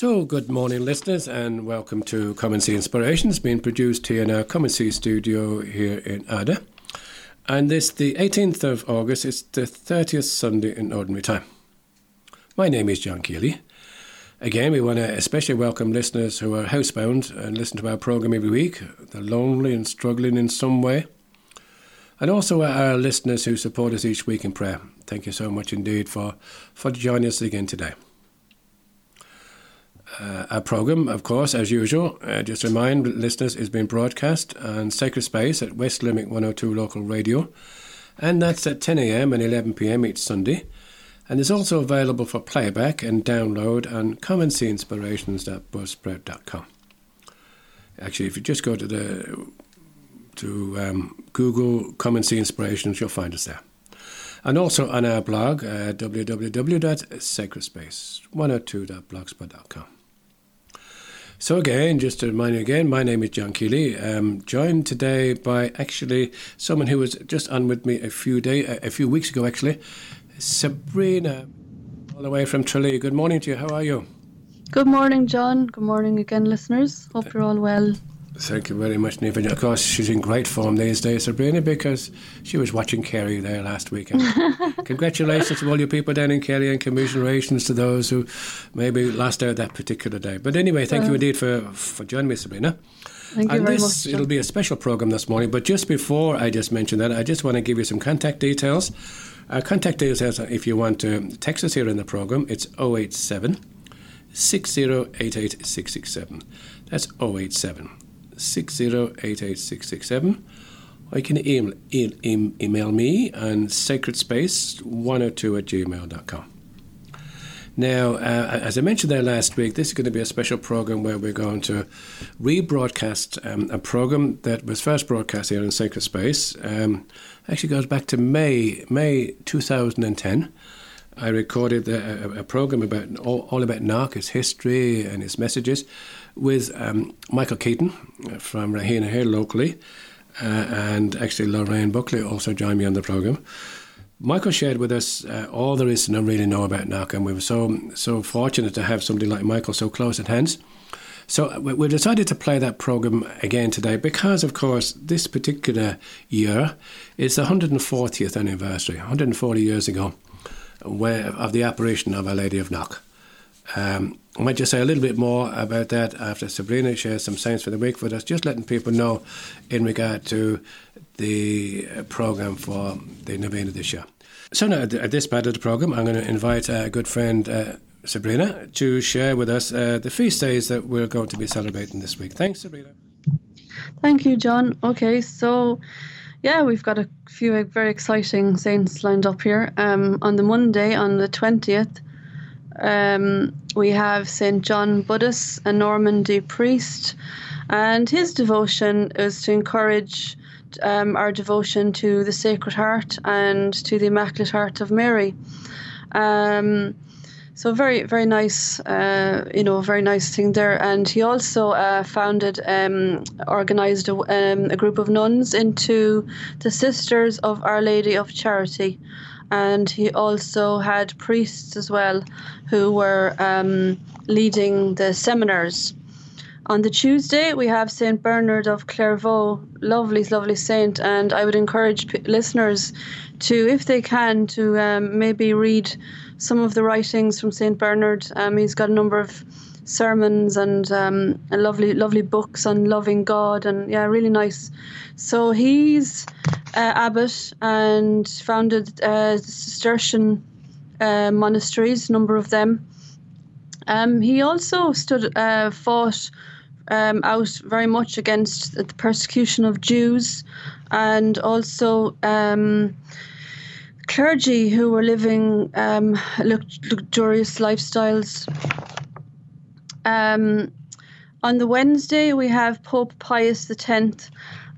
So, good morning, listeners, and welcome to See Inspirations, being produced here in our See studio here in Ada. And this, the 18th of August, it's the 30th Sunday in Ordinary Time. My name is John Keeley. Again, we want to especially welcome listeners who are housebound and listen to our program every week. They're lonely and struggling in some way. And also our listeners who support us each week in prayer. Thank you so much indeed for, for joining us again today. Uh, our program, of course, as usual, uh, just remind listeners, is being broadcast on Sacred Space at West Limerick 102 local radio, and that's at 10 a.m. and 11 p.m. each Sunday. And is also available for playback and download on comeandseeinspirations.buzzsprout.com. Actually, if you just go to the to um, Google Come and See Inspirations, you'll find us there. And also on our blog, uh, www.sacredspace102.blogspot.com. So again, just to remind you again, my name is John Keeley. Um, joined today by actually someone who was just on with me a few day, a few weeks ago, actually, Sabrina, all the way from Tralee. Good morning to you. How are you? Good morning, John. Good morning again, listeners. Hope you're all well. Thank you very much, Neva. Of course, she's in great form these days, Sabrina, because she was watching Kerry there last weekend. Congratulations to all you people down in Kerry and commiserations to those who maybe lost out that particular day. But anyway, thank uh, you indeed for, for joining me, Sabrina. Thank and you very this, much. It'll be a special program this morning, but just before I just mention that, I just want to give you some contact details. Our contact details, if you want to text us here in the program, it's 087 6088 667. That's 087 6088667. I can email, email me on sacredspace102 at gmail.com. Now, uh, as I mentioned there last week, this is going to be a special program where we're going to rebroadcast um, a program that was first broadcast here in Sacred Space. Um, actually goes back to May May 2010. I recorded a, a, program about all, all about its history and its messages, with um, Michael Keating from Rahena here locally, uh, and actually Lorraine Buckley also joined me on the program. Michael shared with us uh, all there is to really know about Knock, and we were so so fortunate to have somebody like Michael so close at hand. So uh, we decided to play that program again today because, of course, this particular year is the 140th anniversary, 140 years ago, where, of the apparition of Our Lady of Knock. Um, I might just say a little bit more about that after Sabrina shares some science for the week with us, just letting people know in regard to the uh, program for the novena this year. So now, at this part of the program, I'm going to invite a good friend, uh, Sabrina, to share with us uh, the feast days that we're going to be celebrating this week. Thanks, Sabrina. Thank you, John. Okay, so yeah, we've got a few very exciting saints lined up here. Um, on the Monday, on the 20th, um, we have St. John Eudes, a Normandy priest, and his devotion is to encourage um, our devotion to the Sacred Heart and to the Immaculate Heart of Mary. Um, so very, very nice, uh, you know, very nice thing there. And he also uh, founded, um, organized a, um, a, group of nuns into the Sisters of Our Lady of Charity and he also had priests as well who were um, leading the seminars. On the Tuesday, we have St. Bernard of Clairvaux, lovely, lovely saint, and I would encourage p- listeners to, if they can, to um, maybe read some of the writings from St. Bernard. Um, he's got a number of sermons and um, lovely, lovely books on loving God, and yeah, really nice. So he's uh, abbot and founded uh, Cistercian uh, monasteries, a number of them. Um, he also stood uh, fought um, out very much against the persecution of Jews and also um, clergy who were living um, luxurious lifestyles. Um, on the Wednesday, we have Pope Pius X,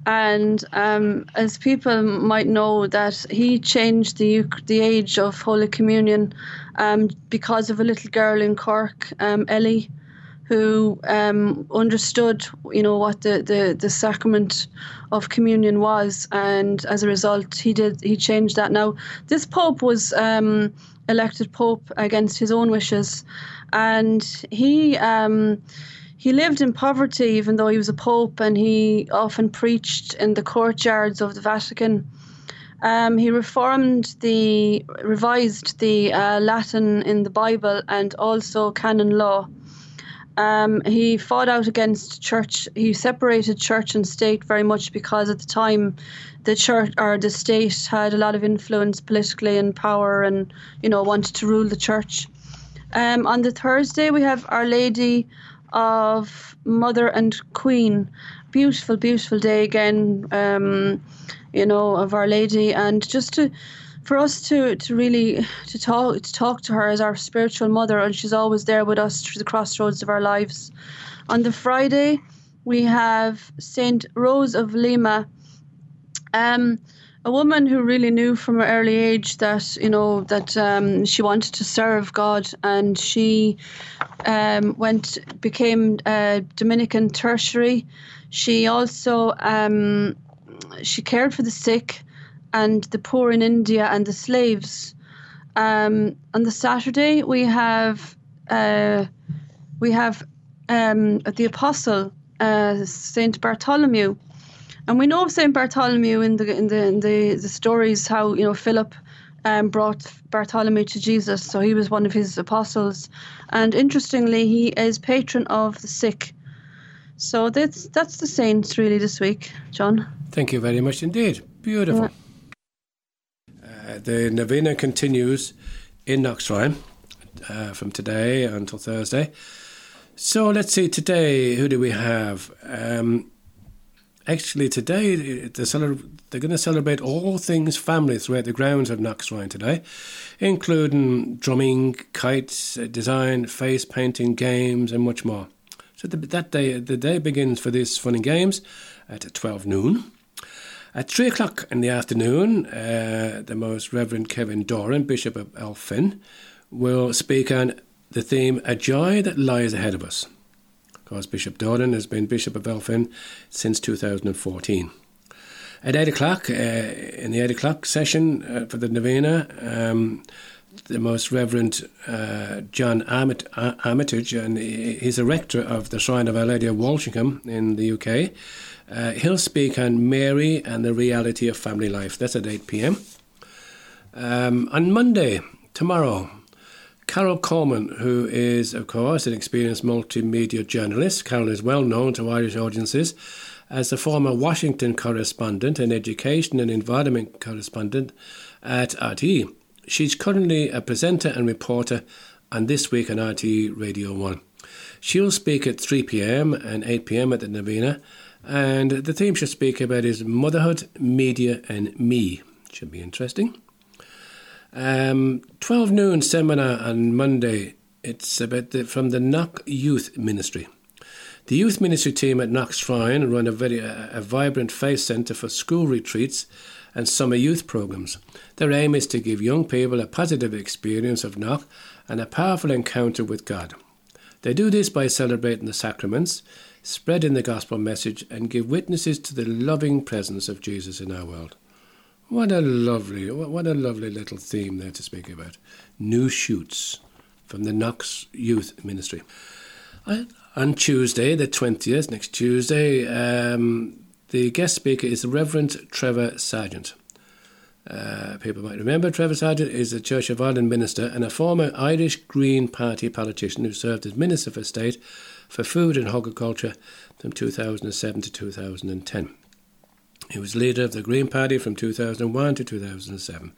and um, as people might know, that he changed the the age of Holy Communion um, because of a little girl in Cork, um, Ellie, who um, understood, you know, what the, the, the sacrament of communion was, and as a result, he did he changed that. Now, this pope was um, elected pope against his own wishes, and he um, he lived in poverty even though he was a pope, and he often preached in the courtyards of the Vatican. Um, he reformed the revised the uh, Latin in the Bible and also canon law. Um, he fought out against church. He separated church and state very much because at the time, the church or the state had a lot of influence politically and power, and you know wanted to rule the church. Um, on the Thursday, we have Our Lady of Mother and Queen. Beautiful, beautiful day again. Um, you know of Our Lady, and just to for us to to really to talk to talk to her as our spiritual mother, and she's always there with us through the crossroads of our lives. On the Friday, we have Saint Rose of Lima, um, a woman who really knew from an early age that you know that um, she wanted to serve God, and she um, went became a Dominican tertiary. She also um, she cared for the sick and the poor in India and the slaves. Um, on the Saturday, we have uh, we have um, the apostle uh, Saint Bartholomew, and we know of Saint Bartholomew in the in the in the, the stories how you know Philip um, brought Bartholomew to Jesus, so he was one of his apostles, and interestingly, he is patron of the sick. So that's that's the saints really this week, John. Thank you very much indeed. Beautiful. Yeah. Uh, the novena continues in Knock Shrine uh, from today until Thursday. So let's see, today, who do we have? Um, actually, today they're, they're going to celebrate all things family throughout the grounds of Knock Shrine today, including drumming, kites, uh, design, face painting, games, and much more. So the, that day, the day begins for these fun and games at 12 noon. At three o'clock in the afternoon, uh, the Most Reverend Kevin Doran, Bishop of Elphin, will speak on the theme A Joy That Lies Ahead of Us. Of course, Bishop Doran has been Bishop of Elphin since 2014. At 8 o'clock, uh, in the 8 o'clock session uh, for the novena, um, the Most Reverend uh, John Armit- Armitage, and he's a rector of the Shrine of Our Lady of Walsingham in the UK, uh, he'll speak on Mary and the reality of family life. That's at 8 pm. Um, on Monday, tomorrow, Carol Coleman, who is, of course, an experienced multimedia journalist. Carol is well known to Irish audiences as the former Washington correspondent and education and environment correspondent at RTE. She's currently a presenter and reporter on This Week on RTE Radio 1. She'll speak at 3 pm and 8 pm at the Novena and the theme she'll speak about is motherhood, media, and me. Should be interesting. Um, 12 noon seminar on Monday. It's about the, from the Knock Youth Ministry. The youth ministry team at Knock Shrine run a very a vibrant faith centre for school retreats and summer youth programs. Their aim is to give young people a positive experience of Knock and a powerful encounter with God. They do this by celebrating the sacraments, spreading the gospel message, and give witnesses to the loving presence of Jesus in our world. What a lovely, what a lovely little theme there to speak about. New shoots from the Knock Youth Ministry. On Tuesday, the 20th, next Tuesday, um, the guest speaker is the Reverend Trevor Sargent. Uh, people might remember Trevor Sargent is a Church of Ireland minister and a former Irish Green Party politician who served as Minister for State for Food and Agriculture from 2007 to 2010. He was leader of the Green Party from 2001 to 2007.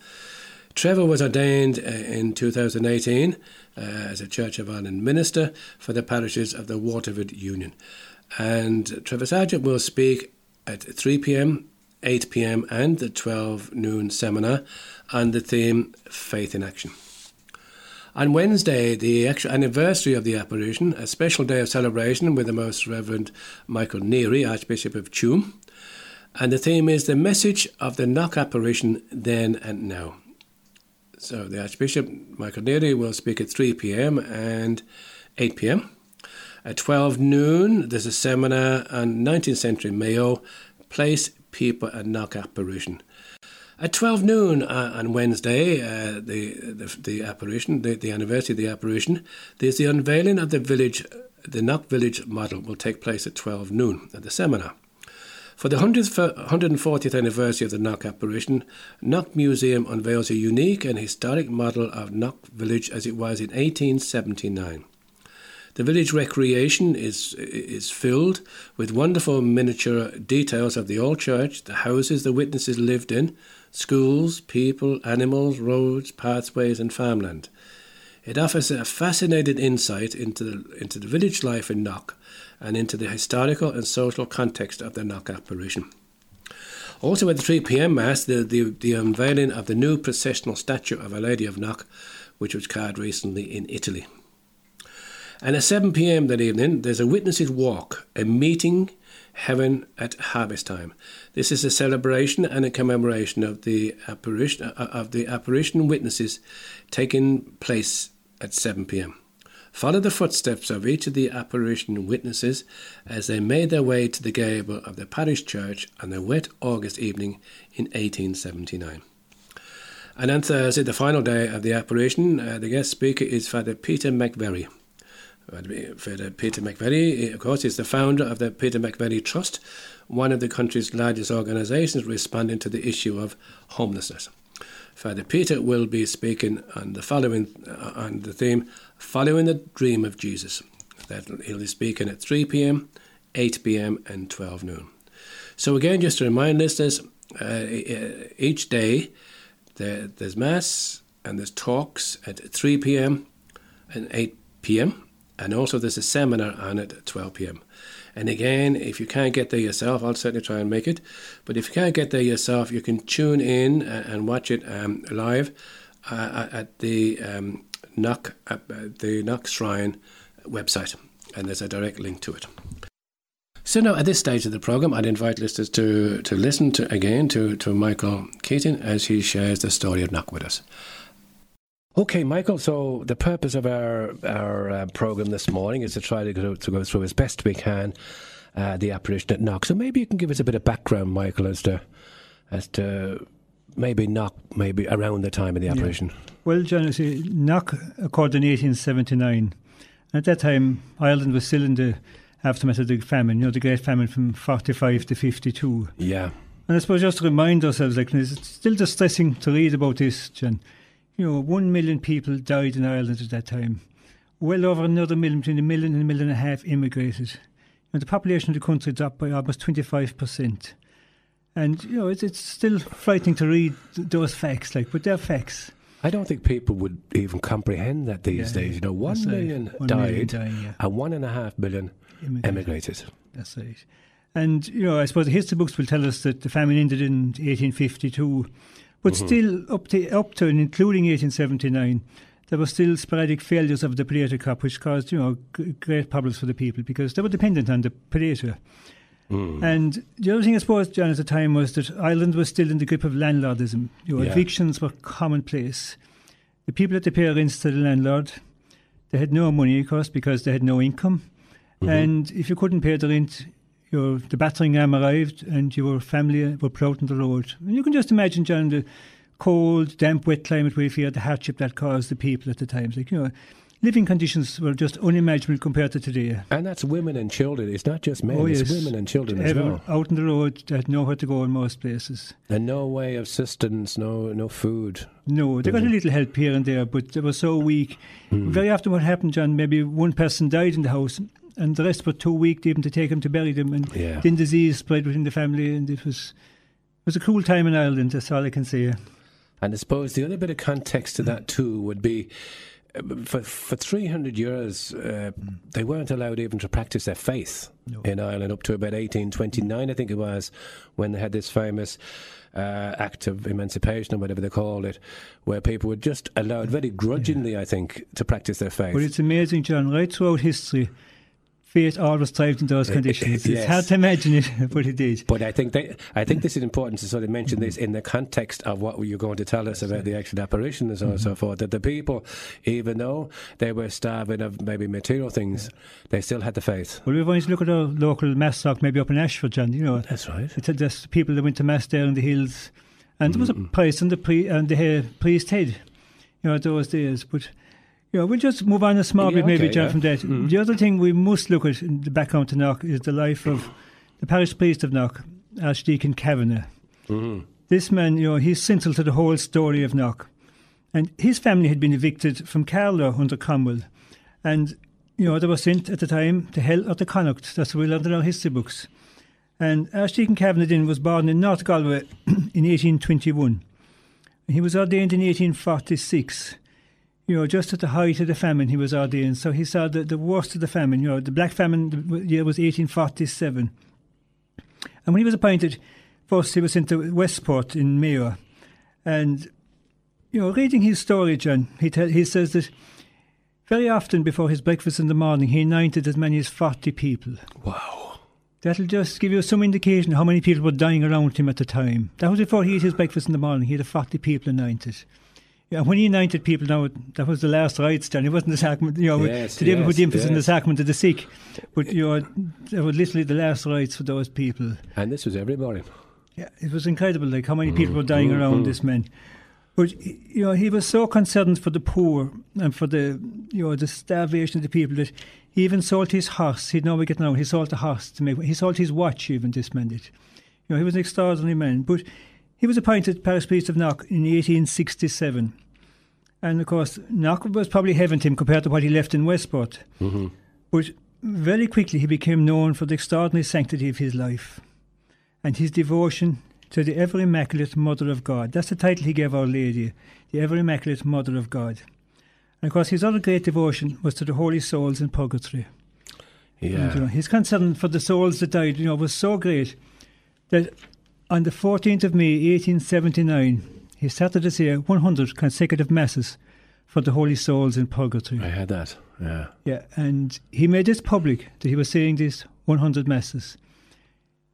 Trevor was ordained uh, in 2018 uh, as a Church of Ireland minister for the parishes of the Waterford Union. And Trevor Sargent will speak at 3 pm, 8 pm, and the 12 noon seminar on the theme Faith in Action. On Wednesday, the actual anniversary of the apparition, a special day of celebration with the Most Reverend Michael Neary, Archbishop of Tuam. And the theme is the message of the Knock apparition then and now. So the Archbishop Michael Neary will speak at 3 p.m. and 8 p.m. At 12 noon, there's a seminar on 19th century Mayo, Place, People and Knock apparition. At 12 noon uh, on Wednesday, uh, the, the, the apparition, the, the anniversary of the apparition, there's the unveiling of the village, the Knock Village model will take place at 12 noon at the seminar. For the 140th anniversary of the Knock apparition, Knock Museum unveils a unique and historic model of Knock Village as it was in 1879. The village recreation is is filled with wonderful miniature details of the old church, the houses the witnesses lived in, schools, people, animals, roads, pathways, and farmland. It offers a fascinating insight into the, into the village life in Knock and into the historical and social context of the Knock apparition. Also at the 3 pm Mass, the, the, the unveiling of the new processional statue of Our Lady of Knock, which was carved recently in Italy. And at 7 pm that evening, there's a witnesses' walk, a meeting heaven at harvest time. This is a celebration and a commemoration of the apparition uh, of the apparition witnesses taking place at 7 p.m. Follow the footsteps of each of the apparition witnesses as they made their way to the gable of the parish church on a wet August evening in 1879. And on Thursday, the final day of the apparition, uh, the guest speaker is Father Peter McVerry. Father Peter McVerry, of course, is the founder of the Peter McVerry Trust, one of the country's largest organisations responding to the issue of homelessness. Father Peter will be speaking on the following uh, on the theme "Following the Dream of Jesus." That he'll be speaking at 3 p.m., 8 p.m., and 12 noon. So again, just to remind listeners, uh, each day there, there's mass and there's talks at 3 p.m. and 8 p.m. and also there's a seminar on at 12 p.m. And again, if you can't get there yourself, I'll certainly try and make it. But if you can't get there yourself, you can tune in and watch it um, live uh, at the um, Knock uh, the Knock Shrine website, and there's a direct link to it. So now, at this stage of the program, I'd invite listeners to to listen to again to to Michael Keating as he shares the story of Knock with us. Okay, Michael. So the purpose of our our uh, program this morning is to try to go to go through as best we can uh, the apparition at Knock. So maybe you can give us a bit of background, Michael, as to as to maybe Knock, maybe around the time of the apparition. Yeah. Well, John, see, Knock occurred in 1879. At that time, Ireland was still in the aftermath of the famine. You know, the Great Famine from 45 to 52. Yeah. And I suppose just to remind ourselves, like it's still distressing to read about this, John you know, one million people died in Ireland at that time. Well over another million, between a million and a million and a half immigrated. And the population of the country dropped by almost 25%. And, you know, it's, it's still frightening to read those facts, like, but they're facts. I don't think people would even comprehend that these yeah, days. You know, one million right. one died million dying, yeah. and one and a half million immigrated. emigrated. That's right. And, you know, I suppose the history books will tell us that the famine ended in 1852 but mm-hmm. still, up to, up to and including 1879, there were still sporadic failures of the potato crop, which caused you know g- great problems for the people because they were dependent on the potato. Mm. And the other thing I suppose, John, at the time was that Ireland was still in the grip of landlordism. You know, yeah. evictions were commonplace. The people had to pay rents to the landlord. They had no money, of course, because they had no income. Mm-hmm. And if you couldn't pay the rent, your the battering ram arrived and your family were put out on the road. And you can just imagine, John, the cold, damp, wet climate where you feel the hardship that caused the people at the time. Like, you know, living conditions were just unimaginable compared to today. And that's women and children. It's not just men, oh, yes. it's women and children as well. Out on the road, they had nowhere to go in most places. And no way of sustenance, no no food. No, they got a little help here and there, but they were so weak. Mm. Very often what happened, John, maybe one person died in the house and the rest were too weak even to take him to bury them. And yeah. then disease spread within the family, and it was it was a cool time in Ireland. That's all I can say. And I suppose the other bit of context to that too would be uh, for for 300 years, uh, they weren't allowed even to practice their faith no. in Ireland up to about 1829, I think it was, when they had this famous uh, act of emancipation or whatever they called it, where people were just allowed very grudgingly, yeah. I think, to practice their faith. But it's amazing, John, right throughout history, Faith always thrived in those conditions. yes. It's hard to imagine it, but it did. But I think they, I think this is important to sort of mention this in the context of what you're going to tell us about the actual apparition and so on and so mm-hmm. forth. That the people, even though they were starving of maybe material things, yeah. they still had the faith. Well, we're going to look at our local mass talk, maybe up in Ashford, John. You know, that's right. It's just people that went to mass there in the hills and there was a priest on the pre on the uh, priest head, you know, those days. But know, we'll just move on a small Yeah, bit, maybe, okay, John, yeah. from that. Mm. The other thing we must look at in the background to Knock is the life of the parish priest of Knock, Archdeacon Kavanagh. Mhm. This man, you know, he's central to the whole story of Knock. And his family had been evicted from Carlow under Cromwell. And, you know, they were sent at the time to hell or to Connacht. That's what we learned in our history books. And Archdeacon Kavanagh was born in North Galway in 1821. He was ordained in 1846. You know, just at the height of the famine, he was ordained. So he saw the, the worst of the famine. You know, the Black Famine the year was 1847. And when he was appointed, first he was sent to Westport in Mayo. And, you know, reading his story, John, he, tell, he says that very often before his breakfast in the morning, he anointed as many as 40 people. Wow. That'll just give you some indication how many people were dying around him at the time. That was before he ate his breakfast in the morning. He had 40 people anointed. Yeah, when he anointed people, now that was the last rites, John. It wasn't the sacrament. You know, Yes, today we put the emphasis on the sacrament of the sick, but you know, that was literally the last rites for those people. And this was every morning. Yeah, it was incredible, like how many people were dying mm, around mm. this man. But you know, he was so concerned for the poor and for the you know the starvation of the people that he even sold his horse. He'd know we get now. He sold the horse to make. He sold his watch. Even this man did. You know, he was an extraordinary man. But he was appointed parish priest of Knock in 1867, and of course, Knock was probably heaven to him compared to what he left in Westport. hmm But very quickly he became known for the extraordinary sanctity of his life and his devotion to the ever immaculate Mother of God. That's the title he gave Our Lady, the ever immaculate Mother of God. And of course, his other great devotion was to the holy souls in purgatory. Yeah. And, you know, his concern for the souls that died, you know, was so great that on the 14th of May, 1879, he started to say 100 consecutive masses for the holy souls in purgatory. I had that. Yeah. Yeah, and he made this public that he was saying these 100 masses.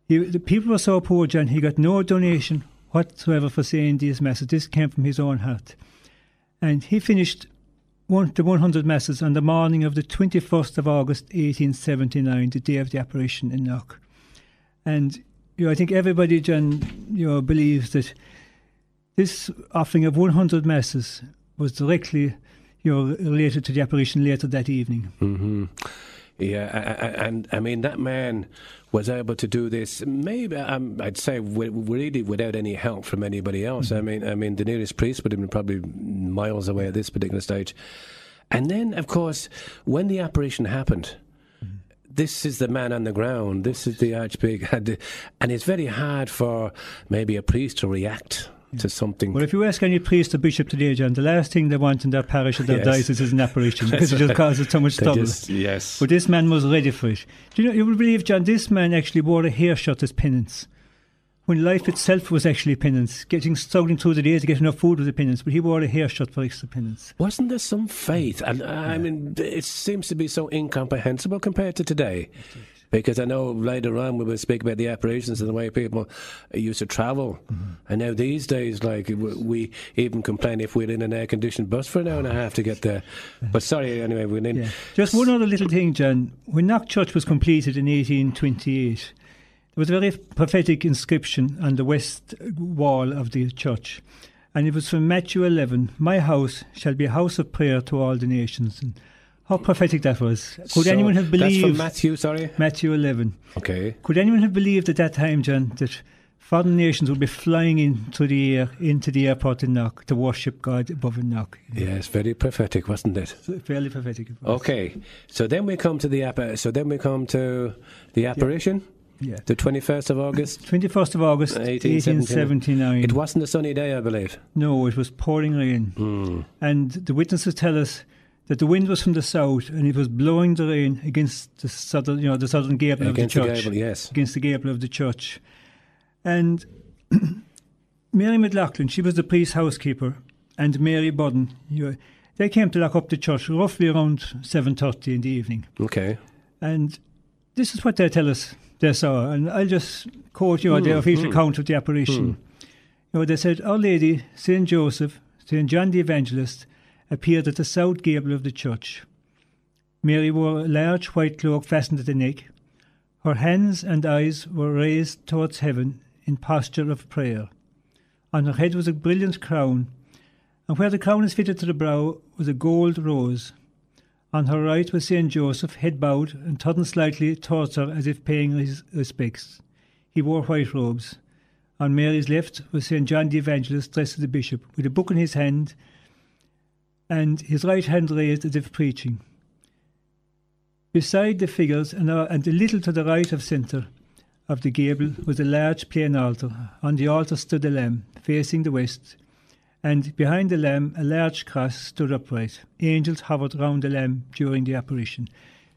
He, the people were so poor, John, he got no donation whatsoever for saying these masses. This came from his own heart. And he finished one, the 100 masses on the morning of the 21st of August 1879, the day of the apparition in Knock. And you know, I think everybody, John, you know, believes that this offering of 100 masses was directly you know, related to the apparition later that evening. hmm Yeah, and I mean that man was able to do this. Maybe um, I'd say really without any help from anybody else. I mean, I mean the nearest priest would have been probably miles away at this particular stage. And then, of course, when the apparition happened, this is the man on the ground. This is the archbishop, and it's very hard for maybe a priest to react to something. Well, if you ask any priest or bishop today, John, the last thing they want in their parish or their Yes. diocese is an apparition because it just causes so much trouble. just- yes. But this man was ready for it. Do you know? You will believe, John, this man actually wore a hair shot as penance. When life itself was actually penance, getting struggling through the day to get enough food was a penance, but he wore a hair shot for extra penance. Wasn't there some faith? And uh, I mean, it seems to be so incomprehensible compared to today. Because I know later on we will speak about the apparitions and the way people used to travel. Mm-hmm. And now these days, like, we even complain if we're in an air conditioned bus for an hour and a half to get there. But sorry, anyway, we're in. Yeah. Just one other little thing, John. When Knock Church was completed in 1828, there was a very prophetic inscription on the west wall of the church. And it was from Matthew 11 My house shall be a house of prayer to all the nations. And how prophetic that was. Could So anyone have believed. That's from Matthew, sorry? Matthew 11. Okay. Could anyone have believed at that time, John, that foreign nations would be flying into the air, into the airport in Knock to worship God above in Knock? Yes, very prophetic, wasn't it? Fairly prophetic. it. Okay. So then we come to the app- so then we come to the apparition, Yeah. the 21st of August. 21st of August, 1879. It wasn't a sunny day, I believe. No, it was pouring rain. Mm. And the witnesses tell us that the wind was from the south and it was blowing the rain against the southern, you know, the southern gable of the church. the gable, yes. Against the gable of the church. And Mary McLaughlin, she was the priest's housekeeper, and Mary Budden, you know, they came to lock up the church roughly around 7.30 in the evening. Okay. And this is what they tell us they saw. And I'll just quote you know, their Mm, official mm, account of the apparition. mm. You know, they said, Our Lady, St. Joseph, St. John the Evangelist, appeared at the south gable of the church. Mary wore a large white cloak fastened at the neck. Her hands and eyes were raised towards heaven in posture of prayer. On her head was a brilliant crown, and where the crown is fitted to the brow was a gold rose. On her right was Saint Joseph, head bowed and turning slightly towards her as if paying his respects. He wore white robes. On Mary's left was St. John the Evangelist dressed as a bishop, with a book in his hand and his right hand raised as if preaching. Beside the figures and, uh, a little to the right of centre of the gable was a large plain altar. On the altar stood a lamb, facing the west, and behind the lamb a large cross stood upright. Angels hovered round the lamb during the apparition.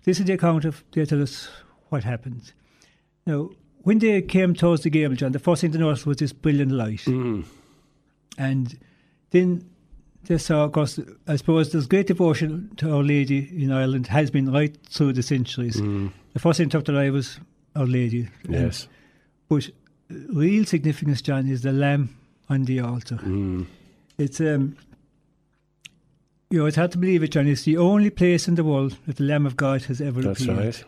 This is the account of, they tell us what happened. Now, when they came towards the gable, John, the first thing they noticed was this brilliant light. Mm. And then they saw, of course, I suppose there's great devotion to Our Lady in Ireland, has been right through the centuries. Mm. The first thing took their eye was Our Lady. Yes. But real significance, John, is the lamb on the altar. Mm. It's um, you know, it's hard to believe it, John. It's the only place in the world that the Lamb of God has ever That's appeared. right.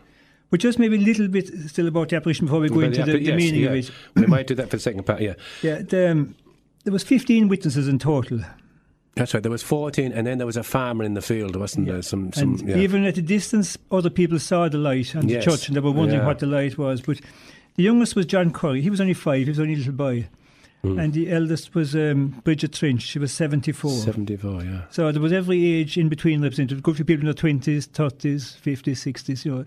But just maybe a little bit still about the apparition before we go But into the, the yes, meaning yeah. of it. we might do that for the second part, yeah. Yeah, the, um, there was 15 witnesses in total. That's right. There was 14, and then there was a farmer in the field, wasn't there? Some, some, and yeah. even at a distance, other people saw the light and Yes. the church and they were wondering Yeah. what the light was. But the youngest was John Curry. He was only five. He was only a little boy. Mm. And the eldest was um, Bridget Trench. She was 74. 74, yeah. So there was every age in between represented. A good for people in their 20s, 30s, 50s, 60s, you know.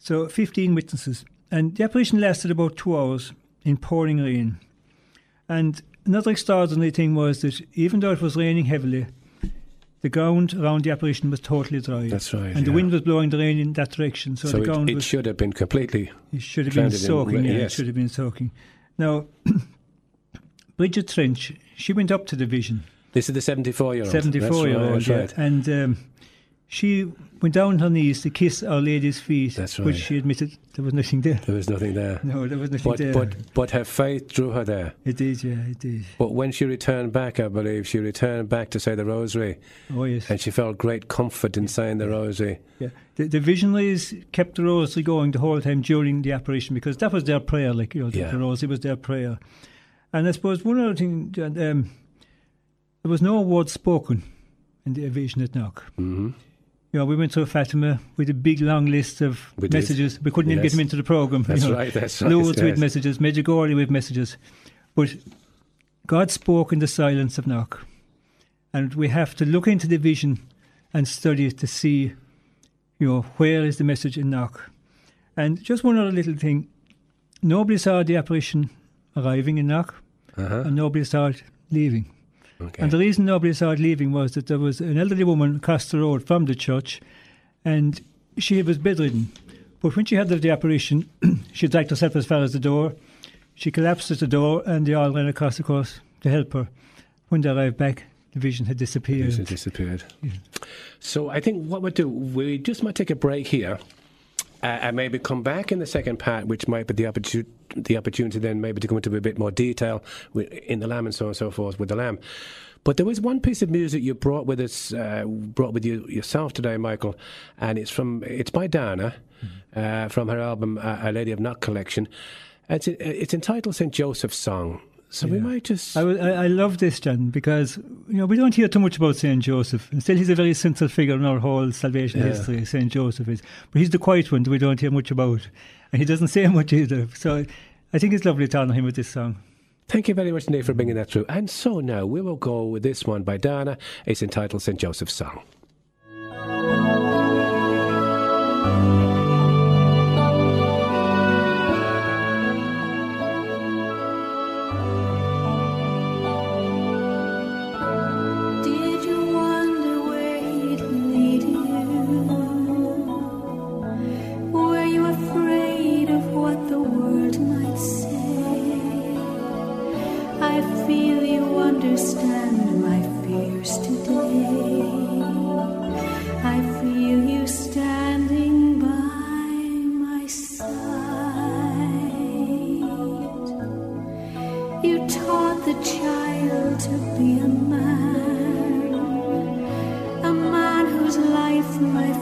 So 15 witnesses. And the apparition lasted about two hours in pouring rain. And another extraordinary thing was that even though it was raining heavily, the ground around the apparition was totally dry. That's right. and the wind was blowing the rain in that direction. So, So, the it, ground it was, should have been completely. it should have been drowned in soaking. Yeah, yes. it should have been soaking. Now, Bridget Trench, she went up to the vision. This is the 74 year old. 74 year old, That's yeah. right. And um, she went down on her knees to kiss Our Lady's feet, That's which she admitted there was nothing there. There was nothing there. No, there was nothing But, there. but, but her faith drew her there. it did, yeah, it did. But when she returned back, I believe, she returned back to say the rosary, Oh, yes. and she felt great comfort in saying the rosary. Yeah. The, the visionaries kept the rosary going the whole time during the apparition because that was their prayer, like, you know, the, Yeah. the rosary was their prayer. And I suppose one other thing, um, there was no word spoken in the vision at Knock. hmm You know, we went to Fatima with a big long list of We did. messages. We couldn't even get them into the programme. That's you know. right, that's right. Loads with yes. messages, Medjugorje with messages. But God spoke in the silence of Knock. And we have to look into the vision and study it to see, you know, where is the message in Knock. And just one other little thing. Nobody saw the apparition arriving in Knock Uh-huh. and nobody saw it leaving. Okay. And the reason nobody saw it leaving was that there was an elderly woman across the road from the church, and she was bedridden. But when she had the apparition, she dragged herself as far as the door. She collapsed at the door, and they all ran across the course to help her. When they arrived back, the vision had disappeared. It disappeared. Yeah. So I think what we'll do, we just might take a break here. Uh, and maybe come back in the second part, which might be the opportunity, the opportunity then maybe to go into a bit more detail in the lamb and so on and so forth with the lamb. But there was one piece of music you brought with us, uh, brought with you yourself today, Michael, and it's from it's by Dana, uh, from her album uh, "A Lady of Knock" collection. It's it's entitled Saint Joseph's Song. So we might just—I love this, John, because you know we don't hear too much about Saint Joseph. Still, he's a very central figure in our whole salvation Yeah. history. Saint Joseph is, but he's the quiet one that we don't hear much about, and he doesn't say much either. So, I think it's lovely to honour him with this song. Thank you very much, Nate, for bringing that through. And so now we will go with this one by Dana. It's entitled St. Joseph's Song. The child to be a man, a man whose life my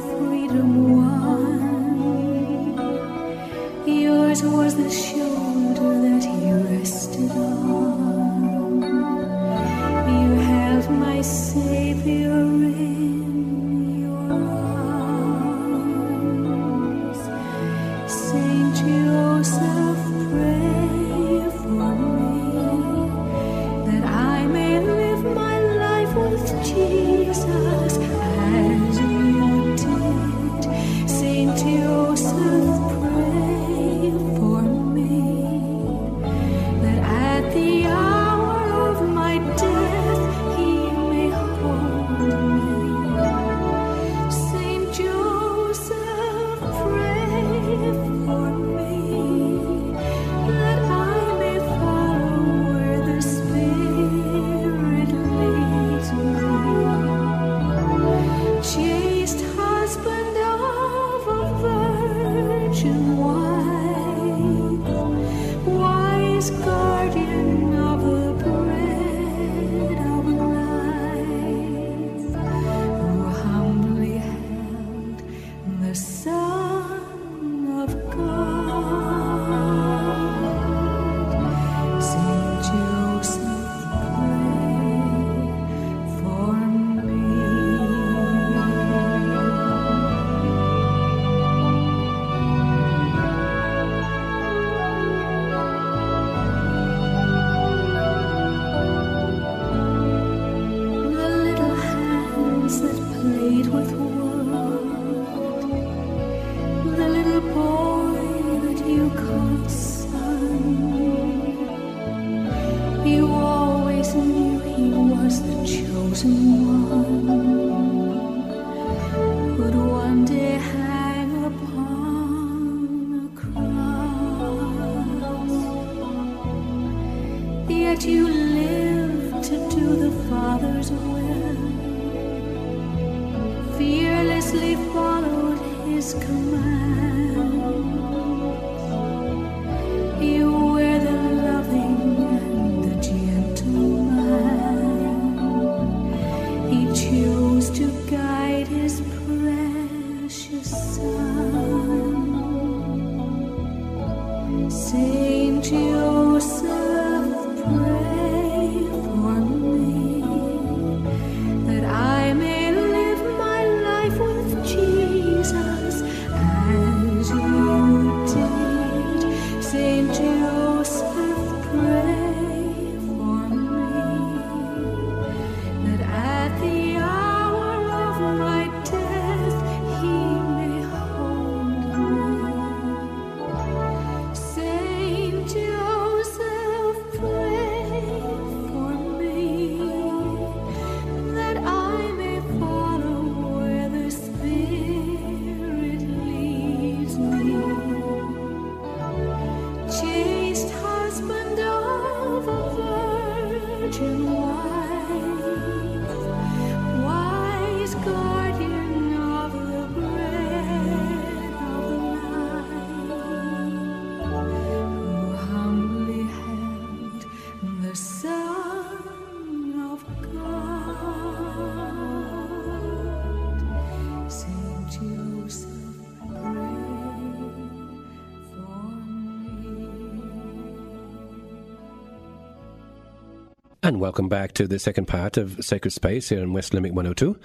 Welcome back to the second part of Sacred Space here in West Limerick 102.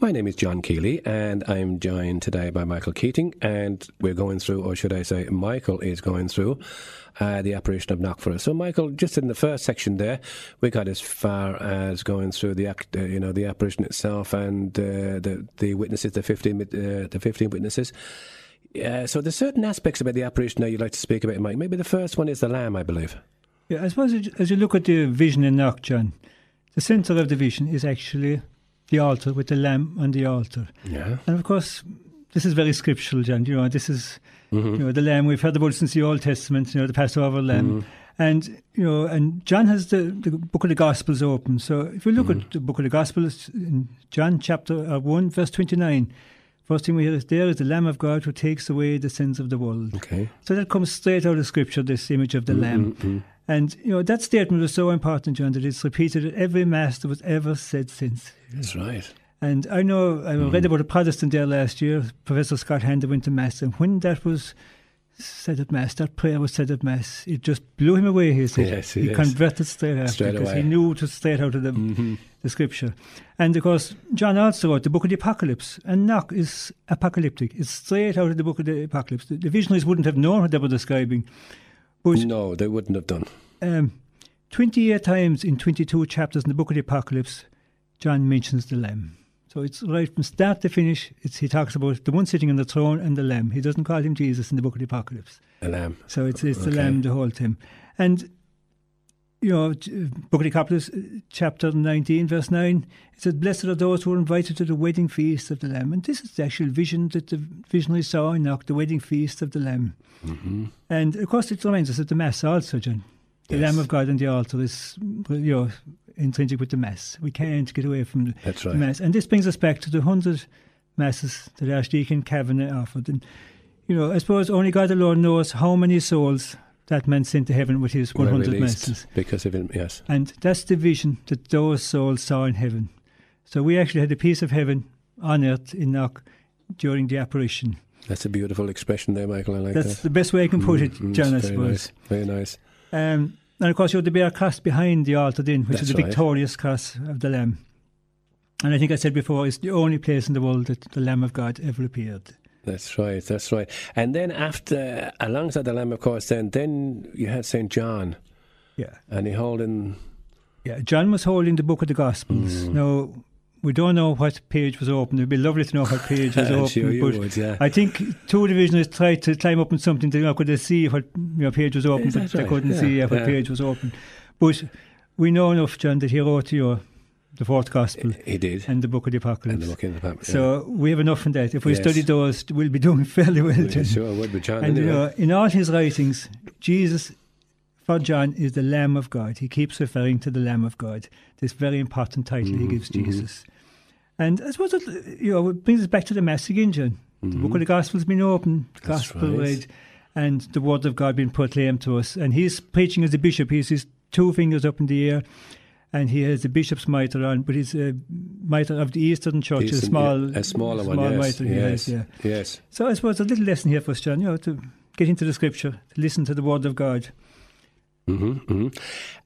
My name is John Keeley, and I'm joined today by Michael Keating, and we're going through, or should I say, Michael is going through uh, the apparition of Knockford. So, Michael, just in the first section there, we got as far as going through the act, uh, you know, the apparition itself and uh, the the witnesses, the fifteen, uh, the fifteen witnesses. So there's certain aspects about the apparition that you'd like to speak about, Mike. Maybe the first one is the lamb, I believe. Yeah, I suppose as- you look at the vision in Knock, John, the centre of the vision is actually the altar with the lamb on the altar. Yeah. And of course, this is very scriptural, John. You know, this is mm-hmm. you know the lamb we've heard about since the Old Testament. You know, the Passover lamb, mm-hmm. and you know, and John has the, the book of the Gospels open. So if you look at mm-hmm. the book of the Gospels in John chapter uh, one, verse twenty nine. First thing we hear is there is the Lamb of God who takes away the sins of the world. Okay. So that comes straight out of Scripture, this image of the Lamb. And, you know, that statement was so important, John, that it's repeated at every Mass that was ever said since. That's right. And I know, I mm-hmm. read about a Protestant there last year, Professor Scott Hahn went to Mass, and when that was said at Mass, that prayer was said at Mass, it just blew him away, he said. Yes, he yes. converted straight after, Straight because he knew was straight out of the, mm-hmm. the Scripture. And of course, John also wrote the book of the Apocalypse, and Knock is apocalyptic. It's straight out of the book of the Apocalypse. The, the visionaries wouldn't have known what they were describing. But No, they wouldn't have done. um, 28 times in 22 chapters in the book of the Apocalypse, John mentions the Lamb. So it's right from start to finish. It's, he talks about the one sitting on the throne and the Lamb. He doesn't call him Jesus in the book of the Apocalypse. The lamb. So it's it's the Lamb the whole time. And you know, Book of the Apocalypse, uh, chapter nineteen, verse nine, it says, "Blessed are those who are invited to the wedding feast of the Lamb." And this is the actual vision that the visionary saw in Knock, the wedding feast of the Lamb. Mm-hmm. And of course, it reminds us of the Mass also, John. The Yes. Lamb of God on the altar is, you know, intrinsic with the Mass. We can't get away from the, That's the. Mass. And this brings us back to the hundred Masses that Archdeacon Kavanagh offered. And, you know, I suppose only God alone knows how many souls that man sent to heaven with his 100 released Masses. Because of him, yes. And that's the vision that those souls saw in heaven. So we actually had a piece of heaven on earth in Knock during the apparition. That's a beautiful expression there, Michael. I like that. That's that. the best way I can put it, Mm, mm, John, I it's very suppose. Nice. Very nice. Um, and of course, you had the bare cross behind the altar, then, which is the right. victorious cross of the Lamb. And I think I said before, it's the only place in the world that the Lamb of God ever appeared. That's right. That's right. And then after, alongside the lamb, of course, then then you had Saint John, Yeah. and he holding. Yeah, John was holding the book of the Gospels. Mm. Now, we don't know what page was open. It'd be lovely to know what page was open. sure but would, yeah. I think two divisioners tried to climb up on something to you know, could they see what you know, page was open, but that they couldn't Yeah, see uh, what yeah. page was open. But we know enough, John, that he wrote you know, the fourth Gospel he did. and the book of the Apocalypse. And the book in the Bible. So we have enough from that. If we Yes. study those, we'll be doing fairly well. yeah. John. sure would be John. And you know, in all his writings, Jesus, for John, is the Lamb of God. He keeps referring to the Lamb of God. This very important title he Mhm, gives mhm. Jesus. And I suppose it, you know it brings us back to the Mass again, John. The book of the Gospel's been open, Mm-hmm. Gospel right. read, and the Word of God being proclaimed to us. And he's preaching as a bishop. He's his two fingers up in the air, and he has the bishop's mitre on, but he's a mitre of the Eastern Church, He's a small, a smaller one. small Yes. mitre yes. yeah. Yes. So I suppose a little lesson here for us, John, you know, to get into the scripture, to listen to the word of God. hmm hmm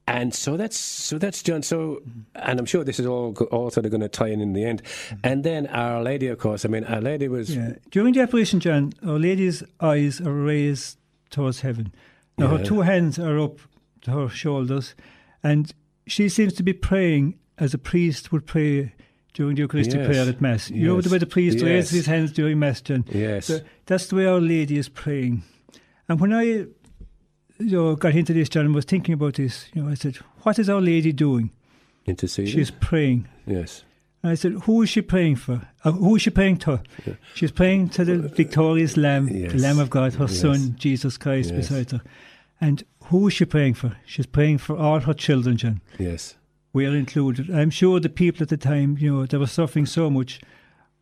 And so that's so that's John. So, and I'm sure this is all all sort of going to tie in in the end. And then Our Lady, of course. I mean, Our Lady was Yeah. During the apparition, John, Our Lady's eyes are raised towards heaven. Now Yeah. her two hands are up to her shoulders, and she seems to be praying as a priest would pray during the Eucharistic Yes. prayer at Mass. You know Yes. the way the priest Yes. raises his hands during Mass, John? yes, So that's the way Our Lady is praying. And when I you know, got into this, John, and was thinking about this, you know, I said, what is Our Lady doing? interceding. She's praying. yes, And I said, who is she praying for? Uh, who is she praying to? Yeah. She's praying to the victorious Lamb, Yes. the Lamb of God, her. Son, Jesus Christ, beside her. And who is she praying for? She's praying for all her children, John. yes, We are included. I'm sure the people at the time, you know, they were suffering so much.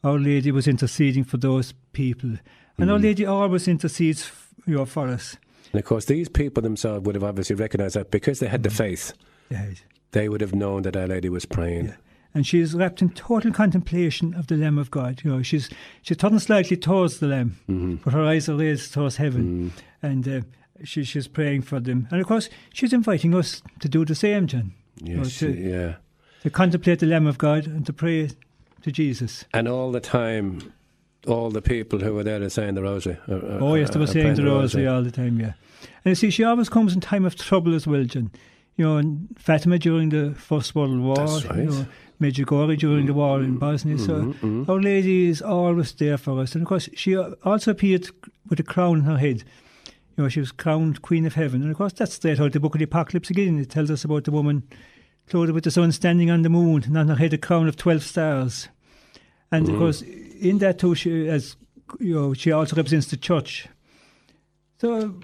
Our Lady was interceding for those people. And Our Mm. Lady always intercedes, you know, for us. and of course these people themselves would have obviously recognised that because they had the faith, Yeah. they would have known that Our Lady was praying. Yeah. And she's wrapped in total contemplation of the Lamb of God. You know, she's she's turned slightly towards the Lamb, hmm but her eyes are raised towards heaven, and uh, she, she's praying for them. And of course, she's inviting us to do the same, John, Yes, Oh, to- yeah. to contemplate the Lamb of God and to pray to Jesus. And all the time, all the people who were there to saying the rosary. are- are- Oh yes, they were saying praying the rosary all the time, yeah. And you see, she always comes in time of trouble as well, John. You know, in Fatima during the First World War, That's right. you know, Medjugorje during the war in Bosnia. So Mhm, mhm. Our Lady is always there for us. And of course, she also appeared with a crown on her head. Know, she was crowned Queen of Heaven. And of course, that's straight out of the book of the Apocalypse again. It tells us about the woman clothed with the sun standing on the moon, and on her head a crown of 12 stars. And of Mhm. course, in that too, she, as, you know, she also represents the church. So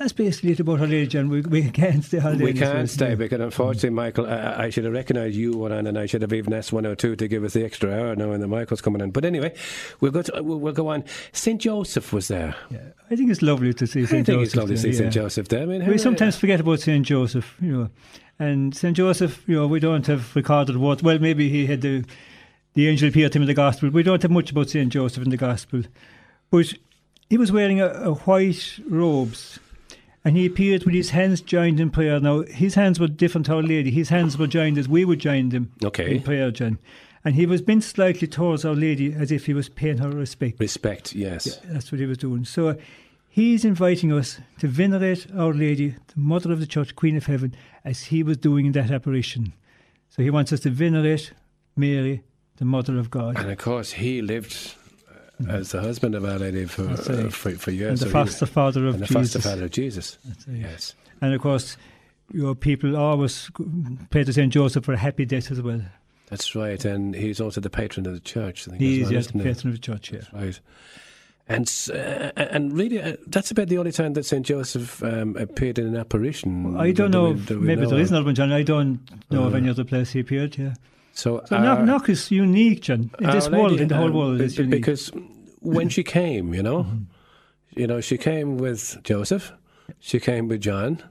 that's basically it about Lady, John. We, we can't stay all day. We can't stay because unfortunately, Michael, I, I should have recognised you on, and I should have even asked one or two to give us the extra hour now when the Michael's coming in. But anyway, we'll go. To, we'll, we'll go on. Saint Joseph was there. Yeah, I think it's lovely to see I St. think Joseph. it's lovely to see there, Saint yeah. Joseph there. I mean, We sometimes forget about St. Joseph, you know. And St. Joseph, you know, we don't have recorded what, well, maybe he had the, the angel appear to him in the Gospel. We don't have much about St. Joseph in the Gospel. But he was wearing a, a white robes and he appeared with his hands joined in prayer. Now, his hands were different to Our Lady. His hands were joined as we were joined them Okay. in prayer, John. And he was bent slightly towards Our Lady as if he was paying her respect. respect. Yes. That's what he was doing. So he's inviting us to venerate Our Lady, the Mother of the Church, Queen of Heaven, as he was doing in that apparition. So he wants us to venerate Mary, the Mother of God. And of course, he lived uh, as the husband of Our Lady for, uh, for, for and years. the So he- foster father of and the Jesus. foster father of Jesus. Yes. And of course, your people always pray to Saint Joseph for a happy death as well. That's right. And he's also the patron of the church. I think He is well, yes, the patron of the church. Yeah. That's right. And uh, and really, uh, that's about the only time that Saint Joseph um, appeared in an apparition. I don't know. we- maybe know there is of. another one, John. I don't know of Uh, any other place he appeared. Yeah. So, So Our- Knock, Knock is unique, John. In this Lady, world, in the whole world, b- it's b- unique. because when she came, you know, Mm-hmm. you know, she came with Joseph, she came with John,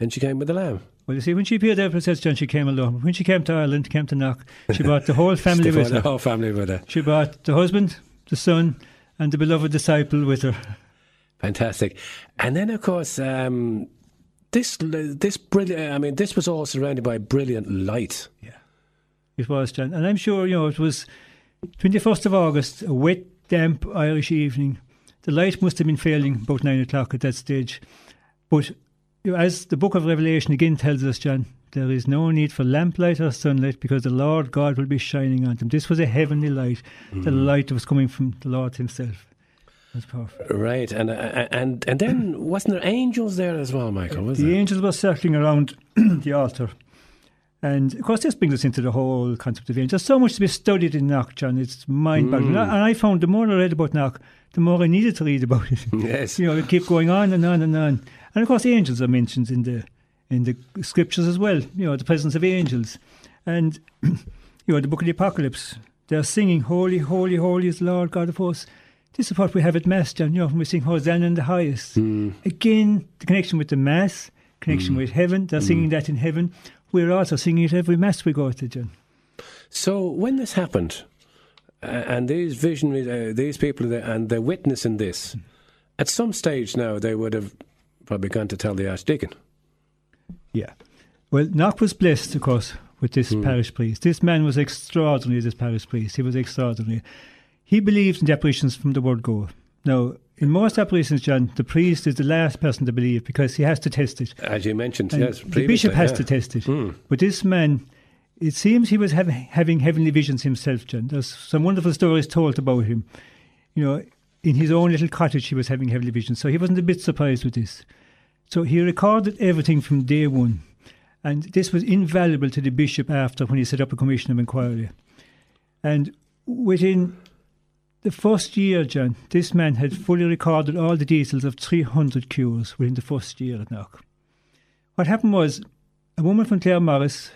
and she came with the Lamb. well, you see, when she appeared there, it says John, she came alone. When she came to Ireland, came to Knock, she brought the whole family with brought the whole family with her. She brought the husband, the son, and the beloved disciple with her. Fantastic. And then, of course, um, this this brilliant. I mean, this was all surrounded by brilliant light. It was, John. And I'm sure, you know, it was 21st of August, a wet, damp Irish evening. The light must have been failing about nine o'clock at that stage. But you know, as the book of Revelation again tells us, John, there is no need for lamplight or sunlight because the Lord God will be shining on them. This was a heavenly light, the light that was coming from the Lord Himself. That's perfect. Right, and uh, and and then wasn't there angels there as well, Michael? Was The there? angels were circling around the altar. And of course, this brings us into the whole concept of angels. There's so much to be studied in Knock, John. It's mind boggling. Mm. And I found the more I read about Knock, the more I needed to read about it. Yes. you know, it kept going on and on and on. And of course, angels are mentioned in the in the scriptures as well. You know, the presence of angels, and you know, the book of the Apocalypse. They're singing, "Holy, holy, holy is the Lord God of hosts." This is what we have at Mass, John. You know, when we sing Hosanna in the highest. Mm. Again, the connection with the Mass, connection mm. with heaven. They're singing mm. that in heaven. We're also singing it every Mass we go to, John. So when this happened, uh, and these visionaries, uh, these people, and they're witnessing this, at some stage now they would have probably gone to tell the archdeacon. Yeah. Well, Knock was blessed, of course, with this parish priest. This man was extraordinary, this parish priest. He was extraordinary. He believed in the apparitions from the word go. Now, in most apparitions, John, the priest is the last person to believe because he has to test it. As you mentioned, And yes, the bishop has yeah. to test it. Mm. But this man, it seems he was hav- having heavenly visions himself, John. There's some wonderful stories told about him. You know, in his own little cottage, he was having heavenly visions. So he wasn't a bit surprised with this. So he recorded everything from day one. And this was invaluable to the bishop after when he set up a commission of inquiry. And within the first year, John, this man had fully recorded all the details of 300 cures within the first year at Knock. What happened was a woman from Claremorris,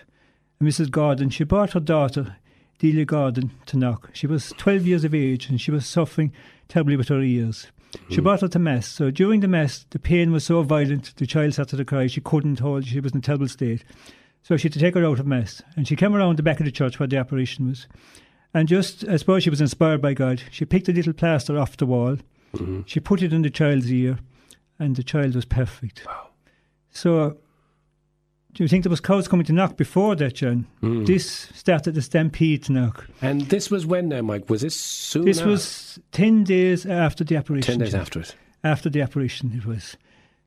Mrs. Gordon, she brought her daughter, Delia Gordon, to Knock. She was 12 years of age and she was suffering terribly with her ears. She mm. brought her to Mass. So during the Mass, the pain was so violent, the child started to cry. She couldn't hold, she was in a terrible state. So she had to take her out of Mass. And she came around the back of the church where the apparition was. And just, I suppose she was inspired by God, she picked a little plaster off the wall, she put it in the child's ear, and the child was perfect. So, do you think there was crowds coming to knock before that, John? Mm. This started the stampede to knock. And this was when now, Mike? Was this soon? This after? was 10 days after the apparition. ten days John. after it. After the apparition, it was.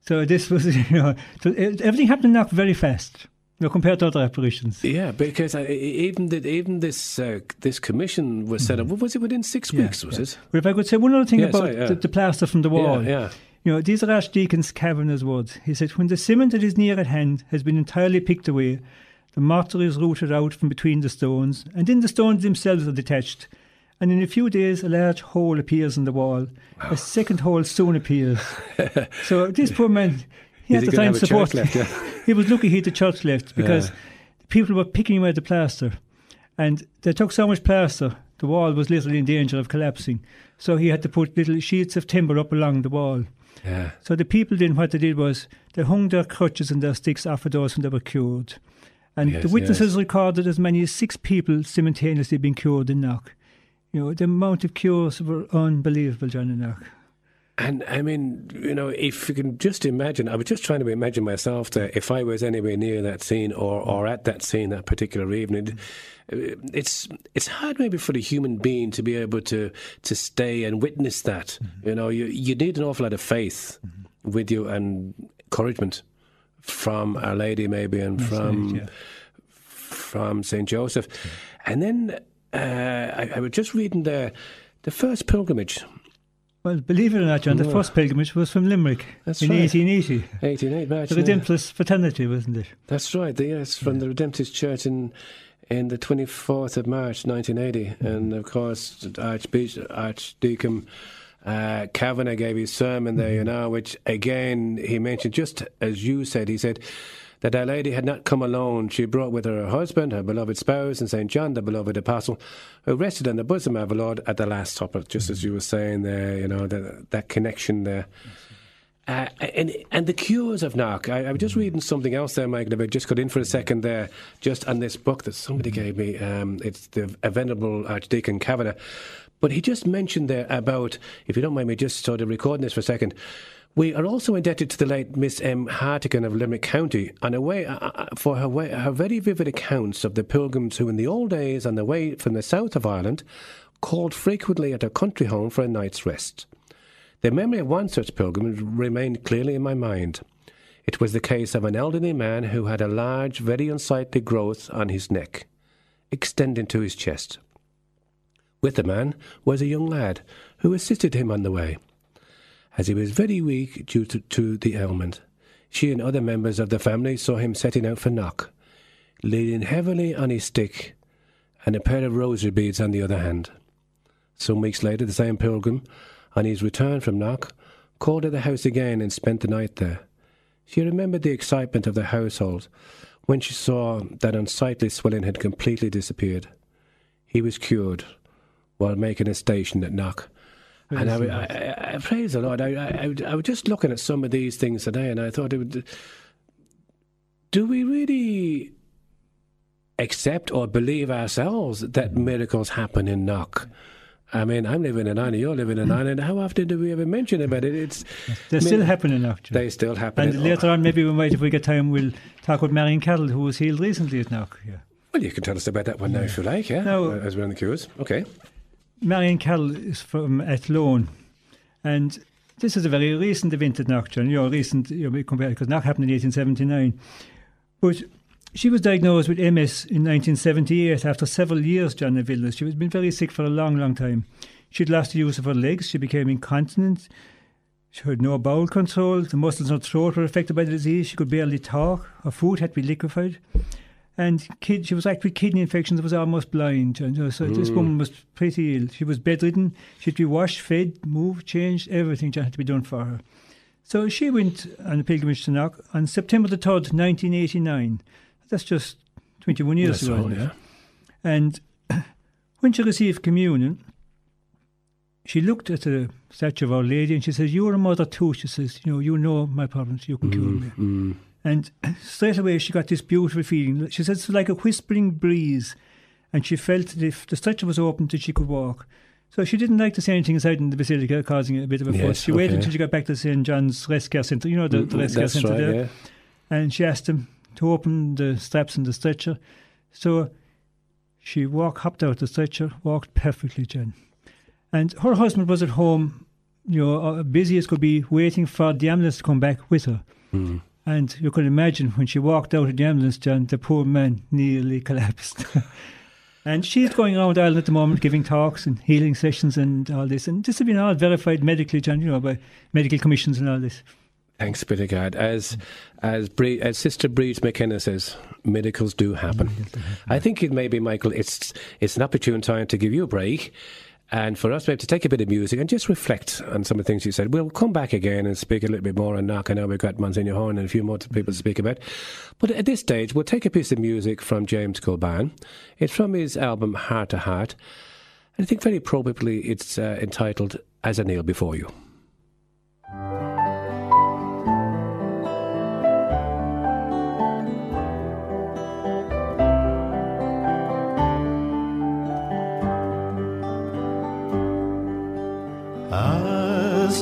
So this was, you know, so it, everything happened in knock very fast, know, compared to other apparitions. Yeah, because I, even the, even this uh, this commission was set up. What was it within six Mm-hmm. Yeah, weeks? Was yeah. it? But if I could say one other thing Yeah, about sorry, the, the plaster from the wall. Yeah. You know, these are Archdeacon's Kavanagh's words. He said, When the cement that is near at hand has been entirely picked away, the mortar is rooted out from between the stones, and then the stones themselves are detached. And in a few days, a large hole appears in the wall. A second hole soon appears. so this poor man, he had time support. left, yeah? he was lucky he had the church left because Yeah. people were picking away the plaster. And they took so much plaster, the wall was literally in danger of collapsing. So he had to put little sheets of timber up along the wall. Yeah. So the people then what they did was they hung their crutches and their sticks off of those when they were cured. And Yes, the witnesses yes. recorded as many as six people simultaneously being cured in Knock. You know, the amount of cures were unbelievable, John in Knock. And I mean, you know, if you can just imagine, I was just trying to imagine myself that if I was anywhere near that scene or, or at that scene that particular evening, uh, it's it's hard maybe for the human being to be able to to stay and witness that. Mm-hmm. You know, you you need an awful lot of faith mm-hmm. with you and encouragement from Our Lady maybe and from yeah. from Saint Joseph, and then uh, I, I was just reading there, the first pilgrimage, Well, believe it or not, John, the Yeah. first pilgrimage was from Limerick That's in right. 1880. 1880 March. The yeah. Redemptorist Fraternity, wasn't it? That's right. Yes, from the Redemptorist Church in in the 24th of March 1980, and of course Archbishop Archdeacon uh, Kavanagh gave his sermon there, you know, which again he mentioned just as you said. He said. That our lady had not come alone. She brought with her her husband, her beloved spouse, and St. John, the beloved apostle, who rested on the bosom of our Lord at the Last Supper, just as you were saying there, you know, that, that connection there. Uh, and and the cures of knock. I, I was just reading something else there, Michael. If I just got in for a second there, just on this book that somebody gave me. Um, it's the a venerable Archdeacon Kavanagh, but he just mentioned there about, if you don't mind me, just sort of recording this for a second. We are also indebted to the late Miss M. Hartigan of Limerick County on a way, uh, uh, for her, way, her very vivid accounts of the pilgrims who, in the old days, on their way from the south of Ireland, called frequently at her country home for a night's rest. The memory of one such pilgrimage remained clearly in my mind. It was the case of an elderly man who had a large, very unsightly growth on his neck, extending to his chest. With the man was a young lad who assisted him on the way. As he was very weak due to, to the ailment, she and other members of the family saw him setting out for Knock, leaning heavily on his stick and a pair of rosary beads on the other hand. Some weeks later, the same pilgrim, on his return from Knock, called at the house again and spent the night there. She remembered the excitement of the household when she saw that unsightly swelling had completely disappeared. He was cured while making a station at Knock. And I, I, I, I praise the Lord. I, I, I was just looking at some of these things today, and I thought, it would, do we really accept or believe ourselves that mm. miracles happen in Knock? I mean, I'm living in Ireland, you're living in mm. Ireland. How often do we ever mention about it? It's They're still happening. John. they still happen. And later on, maybe we might, if we get time, we'll talk with Marion Carroll, who was healed recently at Knock. Yeah. Well, you can tell us about that one now if you like, yeah. No. Uh, as we're on the queues. Okay. Marion Carroll is from Athlone, and this is a very recent event at. You know, recent, you know, compared because Knock happened in 1879. But she was diagnosed with MS in 1978 after several years, John, of illness. She was been very sick for a long, long time. She'd lost the use of her legs. She became incontinent. She had no bowel control. The muscles in her throat were affected by the disease. She could barely talk. Her food had to be liquefied. And kid, she was like with kidney infections. Was almost blind. And so this woman was pretty ill. She was bedridden. She had to be washed, fed, moved, changed. Everything had to be done for her. So she went on a pilgrimage to Knock on September the 3rd, 1989. That's just 21 years That's ago. yeah. And when she received communion, she looked at the statue of Our Lady and she says, You're a mother too. She says, You know, you know my problems, you can cure me. Mm. And straight away she got this beautiful feeling. She says it's like a whispering breeze. And she felt that if the stretcher was open, that she could walk. So she didn't like to say anything inside in the basilica, causing a bit of a fuss. Yes, She waited until she got back to St. John's Rest Care Centre, you know, the, the Care That's Centre right, there yeah. and she asked him to open the straps in the stretcher. So she walked, hopped out the stretcher, walked perfectly, Jen. And her husband was at home, you know, uh, busy as could be, waiting for the ambulance to come back with her. Mm. And you can imagine when she walked out of the ambulance, John, the poor man nearly collapsed. and she's going around Ireland at the moment giving talks and healing sessions and all this. And this has been all verified medically, John, you know, by medical commissions and all this. Thanks be to God. As as Bree, as Sister Briege McKenna says, miracles do happen. I think it may be, Michael. It's it's an opportune time to give you a break, and for us maybe to take a bit of music and just reflect on some of the things you said. We'll come back again and speak a little bit more on Knock. I know we've got Monsignor Horan and a few more people to speak about. But at this stage, we'll take a piece of music from James Kilbane. It's from his album Heart to Heart. And I think very probably it's uh, entitled As I Kneel Before You.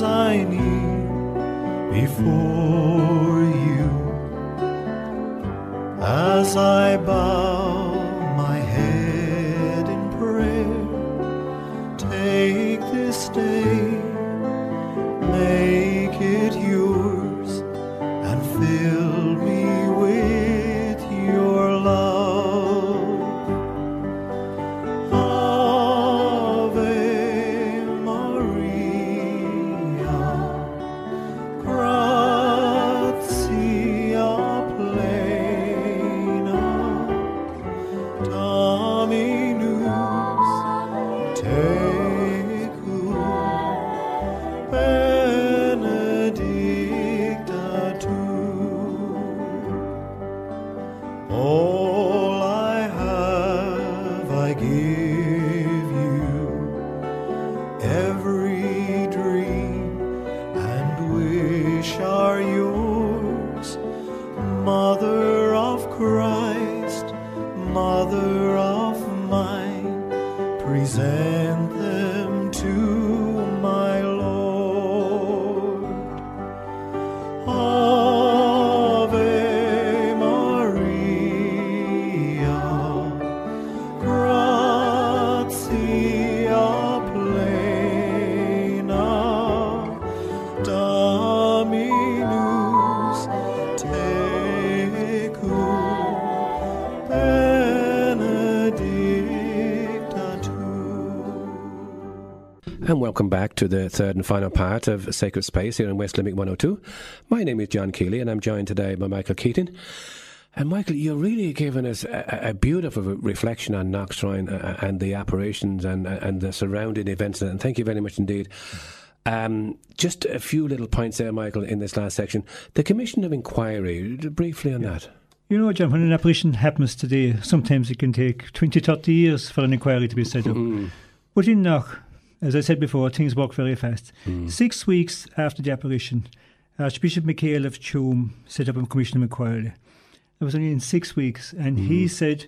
I kneel before you, as I bow to the third and final part of Sacred Space here in West Limerick 102. My name is John Keeley, and I'm joined today by Michael Keating. And Michael, you're really giving us a, a beautiful reflection on Knock Shrine uh, and the apparitions and and the surrounding events. And thank you very much indeed. Um, just a few little points there, Michael, in this last section. The Commission of Inquiry, briefly on that. You know, John, when an apparition happens today, sometimes it can take 20, 30 years for an inquiry to be set up. But in Knock, as I said before, things work very fast. Hmm. Six weeks after the apparition, Archbishop MacHale of Tuam set up a commission of inquiry. It was only in six weeks, and he hmm. said,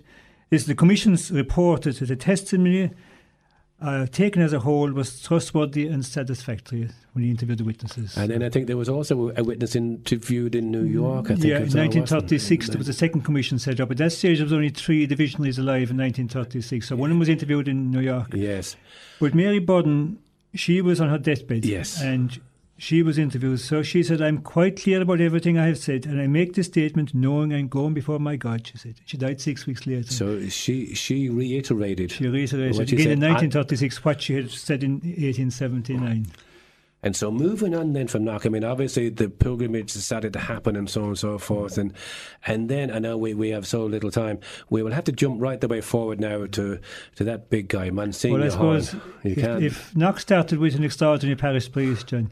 "Is the commission's reported that the testimony uh, taken as a whole was trustworthy and satisfactory when he interviewed the witnesses." And then I think there was also a witness interviewed in New York. I think yeah, in was, or wasn't it? 1936 there was a second commission set up. At that stage, there was only three divisionaries alive in 1936. So one of them was interviewed in New York. Yes. But Mary Borden, she was on her deathbed. Yes. And she was interviewed. So she said, I'm quite clear about everything I have said, and I make this statement knowing I'm going before my God, she said. She died six weeks later. So she she reiterated. she reiterated again in said. I- 1936 what she had said in 1879. And so moving on then from Knock, I mean, obviously the pilgrimage started to happen and so on and so forth. And and then I know we, we have so little time. We will have to jump right the way forward now to, to that big guy, Monsignor Well, I suppose Hall. You if, can't. if Knock started with an extraordinary parish priest, John,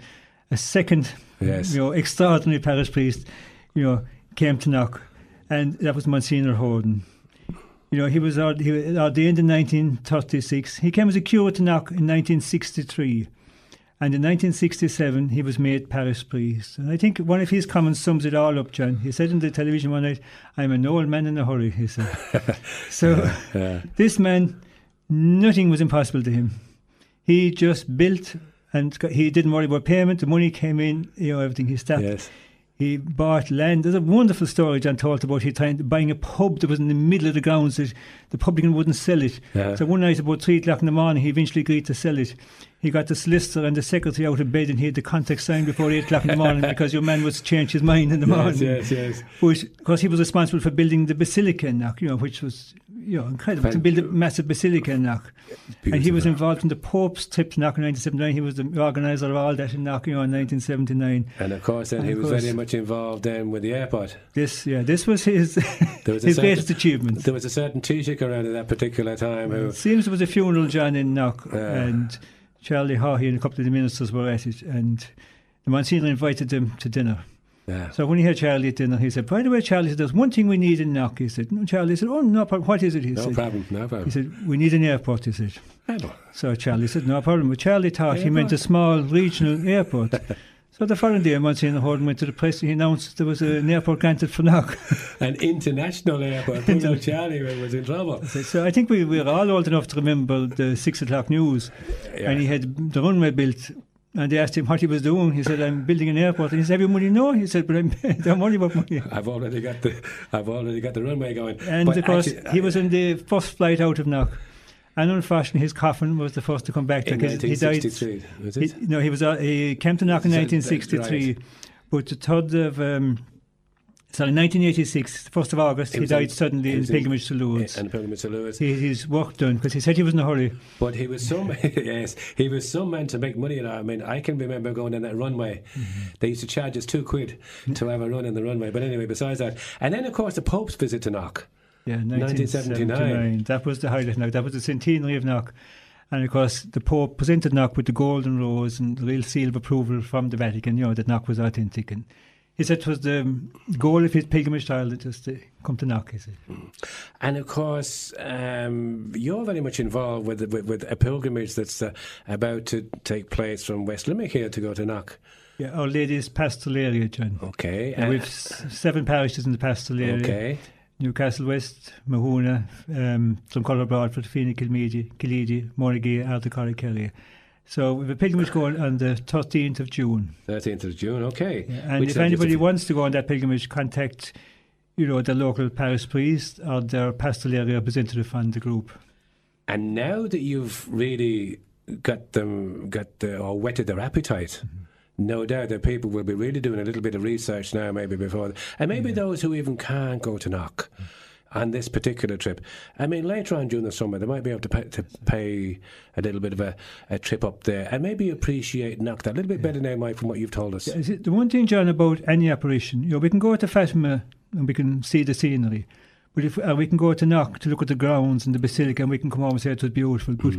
a second, Yes. you know, extraordinary parish priest, you know, came to Knock, and that was Monsignor Horan. You know, he was ord- he was ordained in 1936. He came as a curate to Knock in 1963. And in 1967, he was made parish priest. And I think one of his comments sums it all up, John. He said on the television one night, I'm an old man in a hurry, he said. so Yeah. this man, nothing was impossible to him. He just built and he didn't worry about payment. The money came in, you know, everything. He started. yes. He bought land. There's a wonderful story John told about he trying buying a pub that was in the middle of the grounds that the publican wouldn't sell it. Yeah. So one night about three o'clock in the morning, he eventually agreed to sell it. He got the solicitor and the secretary out of bed, and he had the contract signed before eight o'clock in the morning because your man was change his mind in the morning. Yes, yes, yes. Of course, he was responsible for building the basilica in Knock, you know, which was you know incredible to build a massive basilica in Knock. And he was involved in the Pope's trip to Knock in 1979. He was the organizer of all that in Knock, you know, in 1979. And of course, then And he was course- very much involved then with the airport. This, yeah, this was his There was his certain- greatest achievement. There was a certain Taoiseach around at that particular time who. It seems there was a funeral, John, in Knock, Yeah. and Charlie Haughey and a couple of the ministers were at it, and the Monsignor invited them to dinner. Yeah. So when he had Charlie at dinner, he said, "By the way, Charlie, said, there's one thing we need in Knock." He said, "No, Charlie." said, "Oh, no problem. What is it?" He No said. problem, no problem. He said, "We need an airport." He said. Know. So Charlie said, "No problem." But Charlie thought he meant a small regional airport. so the following day, Monsignor Horan went to the press and he announced there was an airport granted for Knock. An international airport. Poor Charlie was in trouble. so I think we were all old enough to remember the six o'clock news. Yeah. and he had the runway built. And they asked him what he was doing. He said, "I'm building an airport." And he said, "Have you money?" No, he said, "But I'm don't worry about money." I've already got the I've already got the runway going. And But of course, actually, he was in the first flight out of Knock. And unfortunately, his coffin was the first to come back in because he died. 1963. Was He, no, he was. Uh, he came to Knock in 1963, right. but the third of um, sorry, 1986, the first of August, He he, was in- died suddenly in pilgrimage to Lourdes. and Pilgrimage to Lourdes. he, his work done because he said he was in a hurry. But he was some yes, he was some man to make money. I mean, I can remember going on that runway. Mm-hmm. They used to charge us two quid to have a run in the runway. But anyway, besides that, and then of course the Pope's visit to Knock. Yeah, 1979. 1979. That was the highlight. Now that was the centenary of Knock, and of course the Pope presented Knock with the golden rose and the real seal of approval from the Vatican. You know that Knock was authentic, and he said it was the goal of his pilgrimage style that just to come to Knock. He said. And of course, um, you're very much involved with, with with a pilgrimage that's uh, about to take place from West Limerick here to go to Knock. Yeah, Our Lady's pastoral area, John. Okay. Uh, we've s- seven parishes in the pastoral area. okay. Newcastle West, Mahoonagh, um, Dromcollogher Broadford, Feenagh, Kilmeedy, Killeedy, Monagea, Ardagh, Carrigkerry. So a pilgrimage going on the 13th of June. 13th of June. Okay. And Which if anybody wants to go on that pilgrimage, contact you know, the local parish priest or their pastoral area representative from the group. And now that you've really got them, got the, or whetted their appetite mm-hmm. No doubt that people will be really doing a little bit of research now, maybe before, and maybe those who even can't go to Knock mm. On this particular trip. I mean, later on during the summer, they might be able to pay, to pay a little bit of a, a trip up there and maybe appreciate Knock a little bit better now, Mike, from what you've told us. Is it the one thing, John, about any apparition? You know, we can go to Fatima and we can see the scenery, but if uh, we can go to Knock to look at the grounds and the basilica, and we can come home and say it was beautiful. But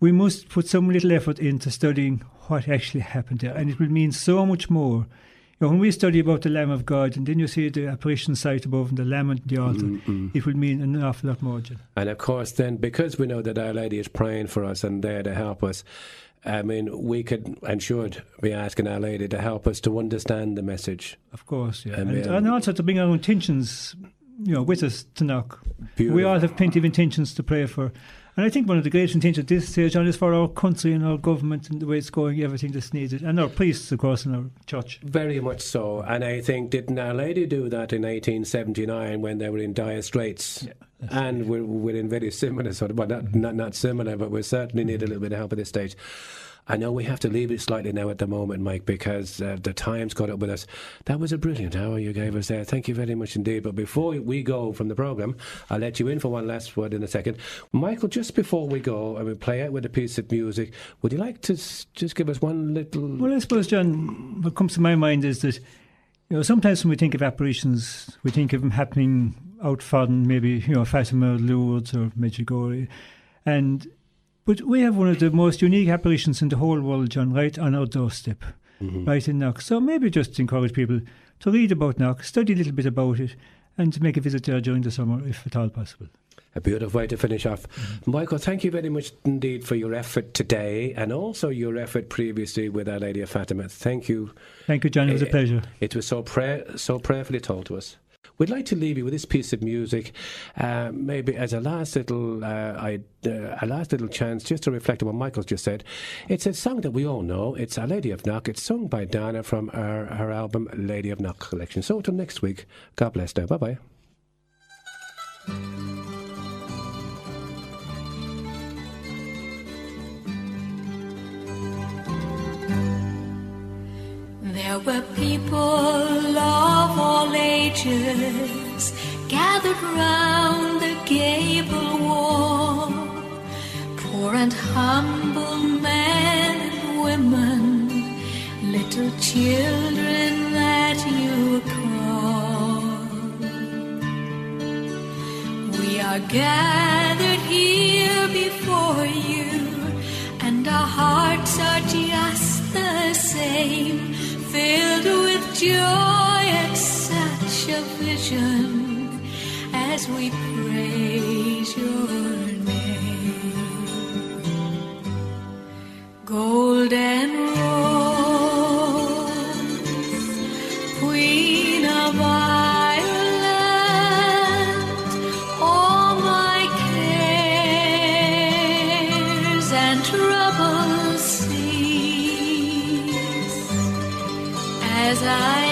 we must put some little effort into studying what actually happened there, and it will mean so much more. Know, when we study about the Lamb of God, and then you see the apparition site above and the Lamb and the altar, mm-hmm. it will mean an awful lot more. John. And of course, then because we know that Our Lady is praying for us and there to help us, I mean, we could and should be asking Our Lady to help us to understand the message. Of course, yeah. And, And, and also to bring our intentions, you know, with us to knock. We all have plenty of intentions to pray for. And I think one of the greatest intentions at this stage, John, is for our country and our government and the way it's going, everything that's needed. And our priests, of course, and our church. Very much so. And I think, didn't Our Lady do that in 1879 when they were in dire straits? and we're, we're in very similar sort of, well, not, not, not similar, but we certainly need a little bit of help at this stage. I know we have to leave it slightly now at the moment, Mike, because uh, the time's caught up with us. That was a brilliant hour you gave us there. Thank you very much indeed. But before we go from the programme, I'll let you in for one last word in a second. Michael, just before we go and we play out with a piece of music, would you like to s- just give us one little. Well, I suppose, John, what comes to my mind is that, you know, sometimes when we think of apparitions, we think of them happening out further, maybe, you know, Fatima, Lourdes, or Medjugorje. And, but we have one of the most unique apparitions in the whole world, John, right on our doorstep, right in Knock. So maybe just encourage people to read about Knock, study a little bit about it, and to make a visit there during the summer, if at all possible. A beautiful way to finish off. Michael, thank you very much indeed for your effort today and also your effort previously with Our Lady of Fatima. Thank you. Thank you, John. It was a Eh, pleasure. It was so pray- so prayerfully told to us. We'd like to leave you with this piece of music, uh, maybe as a last little, uh, I, uh, a last little chance just to reflect on what Michael's just said. It's a song that we all know. It's "A Lady of Knock. It's sung by Dana from her, her album Lady of Knock collection. So until next week, God bless now. Bye bye. There were people of all ages gathered round the gable wall, poor and humble men and women, little children that you call. We are gathered here before you, and our hearts are just the same, filled with joy at such a vision as we praise your name. Golden rose, I